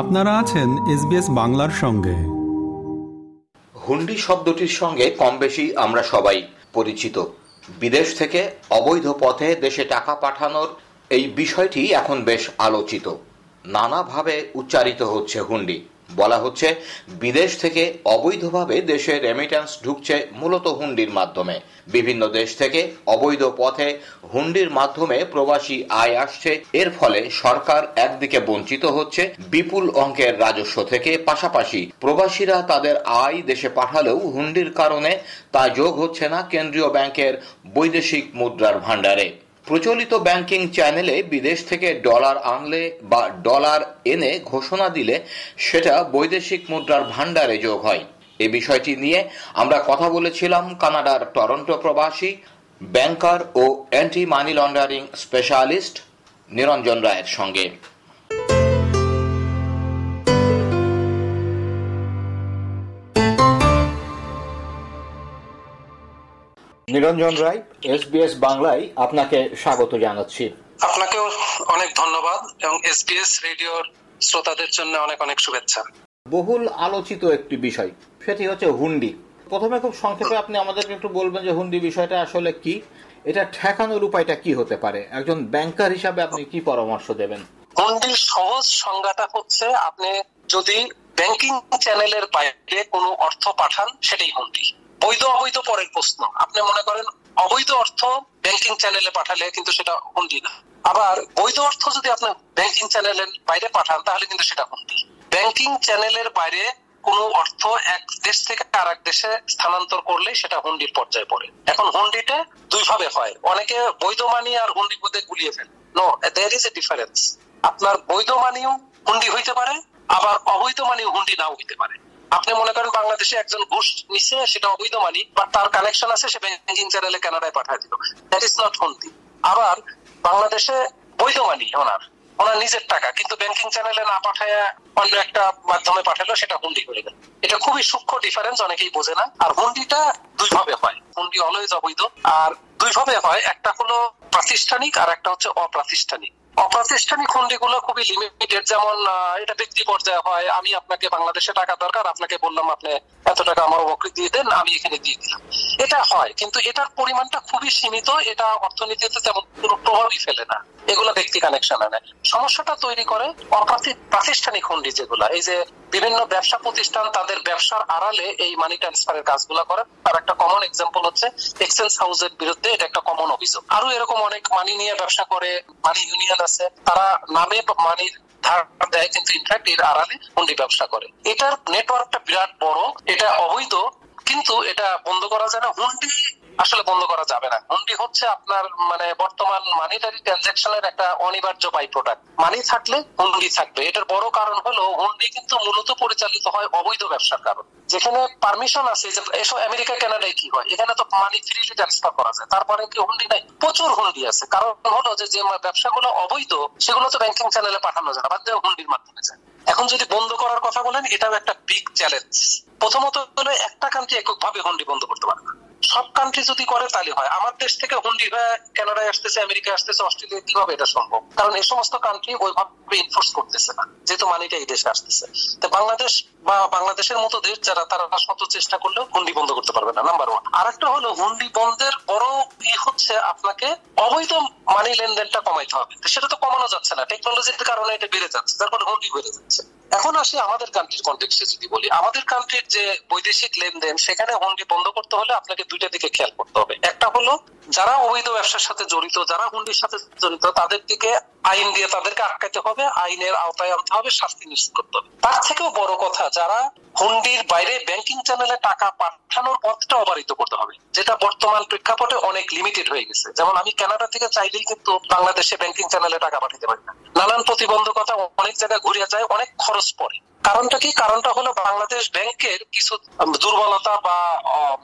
আপনারা আছেন এসবিএস বাংলার সঙ্গে। হুন্ডি শব্দটির সঙ্গে কম বেশি আমরা সবাই পরিচিত। বিদেশ থেকে অবৈধ পথে দেশে টাকা পাঠানোর এই বিষয়টি এখন বেশ আলোচিত। নানাভাবে উচ্চারিত হচ্ছে হুন্ডি। বলা হচ্ছে, বিদেশ থেকে অবৈধভাবে দেশে রেমিট্যান্স ঢুকছে মূলত হুন্ডির মাধ্যমে। বিভিন্ন দেশ থেকে অবৈধ পথে হুন্ডির মাধ্যমে প্রবাসী আয় আসছে। এর ফলে সরকার একদিকে বঞ্চিত হচ্ছে বিপুল অঙ্কের রাজস্ব থেকে, পাশাপাশি প্রবাসীরা তাদের আয় দেশে পাঠালেও হুন্ডির কারণে তা যোগ হচ্ছে না কেন্দ্রীয় ব্যাংকের বৈদেশিক মুদ্রার ভাণ্ডারে। প্রচলিত ব্যাংকিং চ্যানেলে বিদেশ থেকে ডলার আনলে বা ডলার এনে ঘোষণা দিলে সেটা বৈদেশিক মুদ্রার ভাণ্ডারে যোগ হয়। এ বিষয়টি নিয়ে আমরা কথা বলেছিলাম কানাডার টরন্টো প্রবাসী, ব্যাংকার ও anti money laundering specialist Niranjan রায়ের সঙ্গে। নিরঞ্জন রায় এসবিএস বাংলায় আপনাকে স্বাগত জানাচ্ছি। আপনাকেও অনেক ধন্যবাদ এবং এসবিএস রেডিওর শ্রোতাদের জন্য অনেক অনেক শুভেচ্ছা। বহুল আলোচিত একটি বিষয় সেটি হচ্ছে হুন্ডি। প্রথমে খুব সংক্ষেপে আপনি আমাদেরকে একটু বলবেন যে হুন্ডি বিষয়টা আসলে কি এটা ঠেকানোর উপায়টা কি হতে পারে একজন ব্যাংকার হিসাবে আপনি কি পরামর্শ দেবেন? হুন্ডির সহজ সংজ্ঞাটা হচ্ছে আপনি যদি ব্যাংকিং চ্যানেলের বাইরে কোনো অর্থ পাঠান সেটাই হুন্ডি। বৈধ অবৈধ পরের প্রশ্ন। আপনি মনে করেন অবৈধ অর্থ ব্যাংকিং চ্যানেলে পাঠালে কিন্তু সেটা হুন্ডি না। আবার বৈধ অর্থ যদি আপনি ব্যাংকিং চ্যানেলের বাইরে পাঠান, তাহলে কিন্তু সেটা হুন্ডি। ব্যাংকিং চ্যানেলের বাইরে কোনো অর্থ এক দেশ থেকে আর এক দেশে স্থানান্তর করলে সেটা হুন্ডির পর্যায়ে পড়ে। এখন হুন্ডিটা দুই ভাবে হয়। অনেকে বৈধ মানি আর হুন্ডি মধ্যে গুলিয়ে ফেলে। No there is a difference আপনার বৈধ মানিও হুন্ডি হইতে পারে, আবার অবৈধ মানিও হুন্ডি নাও হইতে পারে। আপনি মনে করেন বাংলাদেশে একজন ঘুষ নিচ্ছে সেটা অবৈধ মানি বা তার কানেকশন আছে, সে ব্যাংকিং চ্যানেলে কানাডায় পাঠিয়ে দিল। দ্যাট ইজ নট হুন্ডি আবার বাংলাদেশে বৈধ মানি ওনার ওনার নিজের টাকা, কিন্তু ব্যাংকিং চ্যানেলে না পাঠায় অন্য একটা মাধ্যমে পাঠালো, সেটা হুন্ডি হয়ে গেল। এটা খুবই সূক্ষ্ম ডিফারেন্স অনেকেই বোঝে না। আর হুন্ডিটা দুই ভাবে হয়। হুন্ডি অলওয়েজ অবৈধ, আর দুই ভাবে হয়, একটা হলো প্রাতিষ্ঠানিক, আর একটা হচ্ছে অপ্রাতিষ্ঠানিক। অপ্রাতিষ্ঠানিক হুন্ডিগুলো খুবই লিমিটেড যেমন এটা ব্যক্তি পর্যায়ে হয়, আমি আপনাকে বাংলাদেশে টাকা দরকার, আপনাকে বললাম আপনি এত টাকা আমার বকরি দিয়ে দেন, আমি এখানে দিয়ে দিলাম। এটা হয়, কিন্তু এটার পরিমাণটা খুবই সীমিত, এটা অর্থনীতিতে তেমন কোনো প্রভাবই ফেলে না। এগুলো ব্যক্তি কানেকশন আনে। সমস্যাটা তৈরি করে প্রাতিষ্ঠানিক হুন্ডি যেগুলা। এই যে বিভিন্ন ব্যবসা প্রতিষ্ঠান তাদের ব্যবসার আড়ালে এই মানি ট্রান্সফারের কাজগুলো করে। তার একটা কমন এক্সাম্পল হচ্ছে এক্সচেঞ্জ হাউসের বিরুদ্ধে এটা একটা কমন অভিযোগ। আরও এরকম অনেক মানি নিয়ে ব্যবসা করে মানি ইউনিয়ন আছে। তারা নামে মানির ধার দেয়, কিন্তু ইনফ্যাক্ট এর আড়ালে হুন্ডি ব্যবসা করে। এটার নেটওয়ার্কটা বিরাট বড়। এটা অবৈধ, কিন্তু এটা বন্ধ করা যায় না। হুন্ডি আসলে বন্ধ করা যাবে না। হুন্ডি হচ্ছে আপনার মানে বর্তমান মানিটারি ট্রানজাকশনের একটা অনিবার্য বাই প্রোডাক্ট মানি থাকলে হুন্ডি থাকবে। এটার বড় কারণ হলো, হুন্ডি কিন্তু মূলত পরিচালিত হয় অবৈধ ব্যবসার কারণ। যেখানে পারমিশন আছে, যে এসব আমেরিকা, কানাডায় কি হয়? এখানে তো মানি ফ্রিলি ট্রান্সফার করা যায়। তারপরে কি হুন্ডি নাই? প্রচুর হুন্ডি আছে। কারণ হলো যে যে ব্যবসাগুলো অবৈধ, সেগুলো তো ব্যাংকিং চ্যানেলে পাঠানো যায় না, বাদ হুন্ডির মাধ্যমে যায়। এখন যদি বন্ধ করার কথা বলেন, এটাও একটা বিগ চ্যালেঞ্জ প্রথমত হলো একটা কান্ট্রি এককভাবে হুন্ডি বন্ধ করতে পারে না। সব কান্ট্রি যদি করে, তাহলে হয়। আমার দেশ থেকে হুন্ডি হয়ে কানাডায় আসতেছে আমেরিকা আসতেছে অস্ট্রেলিয়া কীভাবে এটা সম্ভব? কারণ এই সমস্ত কান্ট্রি ওইভাবে ইনফোর্স করতেছে না, যেহেতু মানিটা এই দেশে আসতেছে। তো বাংলাদেশ বা বাংলাদেশের মতো দেশ, যারা, তারা শত চেষ্টা করলেও হুন্ডি বন্ধ করতে পারবে না নাম্বার ওয়ান আর একটা হলো হুন্ডি বন্ধের বড় ই হচ্ছে আপনাকে অবৈধ মানি লেনদেনটা কমাইতে হবে। সেটা তো কমানো যাচ্ছে না। টেকনোলজির কারণে এটা বেড়ে যাচ্ছে তারপরে হুন্ডি বেড়ে যাচ্ছে। এখন আসি আমাদের কান্ট্রির কন্টেক্সে যদি বলি। আমাদের কান্ট্রির যে বৈদেশিক লেনদেন, সেখানে হুন্ডি বন্ধ করতে হলে আপনাকে দুইটা দিকে খেয়াল করতে হবে। একটা হলো, যারা অবৈধ ব্যবসার সাথে জড়িত, যারা হুন্ডির সাথে জড়িত তাদের দিকে আইন দিয়ে তাদেরকে আটকাতে হবে। আইনের আওতায় আনতে হবে, শাস্তি নিশ্চিত করতে হবে। তার থেকেও বড় কথা, যারা হুন্ডির বাইরে ব্যাংকিং চ্যানেলে টাকা পাঠানোর পথটা অবারিত করতে হবে, যেটা বর্তমান প্রেক্ষাপটে অনেক লিমিটেড হয়ে গেছে। যেমন আমি কানাডা থেকে চাইলেই কিন্তু বাংলাদেশে ব্যাংকিং চ্যানেলে টাকা পাঠাতে পারি না। নানান প্রতিবন্ধকতা অনেক জায়গায় ঘুরিয়ে যায়, অনেক খরচ পড়ে। কারণটা কি? কারণটা হলো বাংলাদেশ ব্যাংকের কিছু দুর্বলতা বা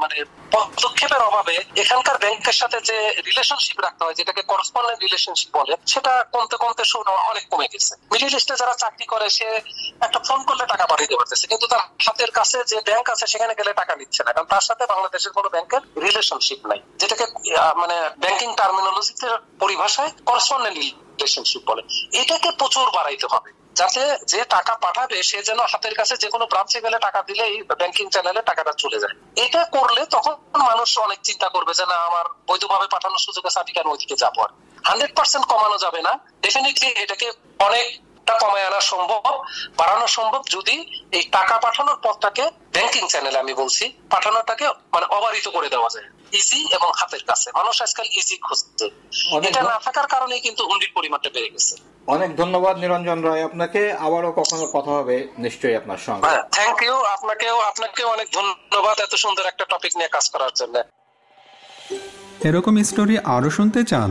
মানে পদক্ষেপের অভাবে এখানকার ব্যাংকের সাথে যে রিলেশনশিপ রাখতে হয়, যেটাকে করসপন্ডেন্ট রিলেশনশিপ বলে, সেটা কমতে কমতে শুরু অনেক কমে গেছে। মিডিল ইস্টে যারা চাকরি করে, সে একটা ফোন করলে টাকা পাঠাতে পারতেছে। কিন্তু তার হাতের কাছে যে ব্যাংক আছে, সেখানে গেলে টাকা নিচ্ছে না। কারণ তার সাথে বাংলাদেশের কোনো ব্যাংকের রিলেশনশিপ নাই। যেটাকে মানে ব্যাংকিং টার্মিনোলজিতে পরিভাষায় করসপন্ডেন্ট রিলেশনশিপ বলে। এটাকে প্রচুর বাড়াইতে হবে। যাতে যে টাকা পাঠাবে, সে যেন হাতের কাছে যে কোনো ব্রাঞ্চে গেলে টাকা দিলেই ব্যাংকিং চ্যানেলে টাকাটা চলে যায়। এটা করলে তখন মানুষ অনেক চিন্তা করবে যে, না, আমার বৈধভাবে পাঠানোর সুযোগ আছে আমি কেন ওইদিকে যাব আর। হান্ড্রেড পার্সেন্ট কমানো যাবে না। ডেফিনেটলি এটাকে অনেকটা কমায় আনা সম্ভব বাড়ানো সম্ভব যদি এই টাকা পাঠানোর পথটাকে ব্যাংকিং চ্যানেলে আমি বলছি পাঠানোটাকে মানে অবারিত করে দেওয়া যায়। ইজি এবং হাতের কাছে। মানুষ আজকাল ইজি খুঁজছে। এটা না থাকার কারণে কিন্তু হুন্ডির পরিমাণটা বেড়ে গেছে। অনেক ধন্যবাদ নিরঞ্জন রায়। আপনাকে আবারও কখনো কথা হবে নিশ্চয়ই আপনার সঙ্গে। থ্যাংক ইউ আপনাকেও আপনাকেও অনেক ধন্যবাদ এত সুন্দর একটা টপিক নিয়ে কাজ করার জন্য। এরকম স্টোরি আরও শুনতে চান?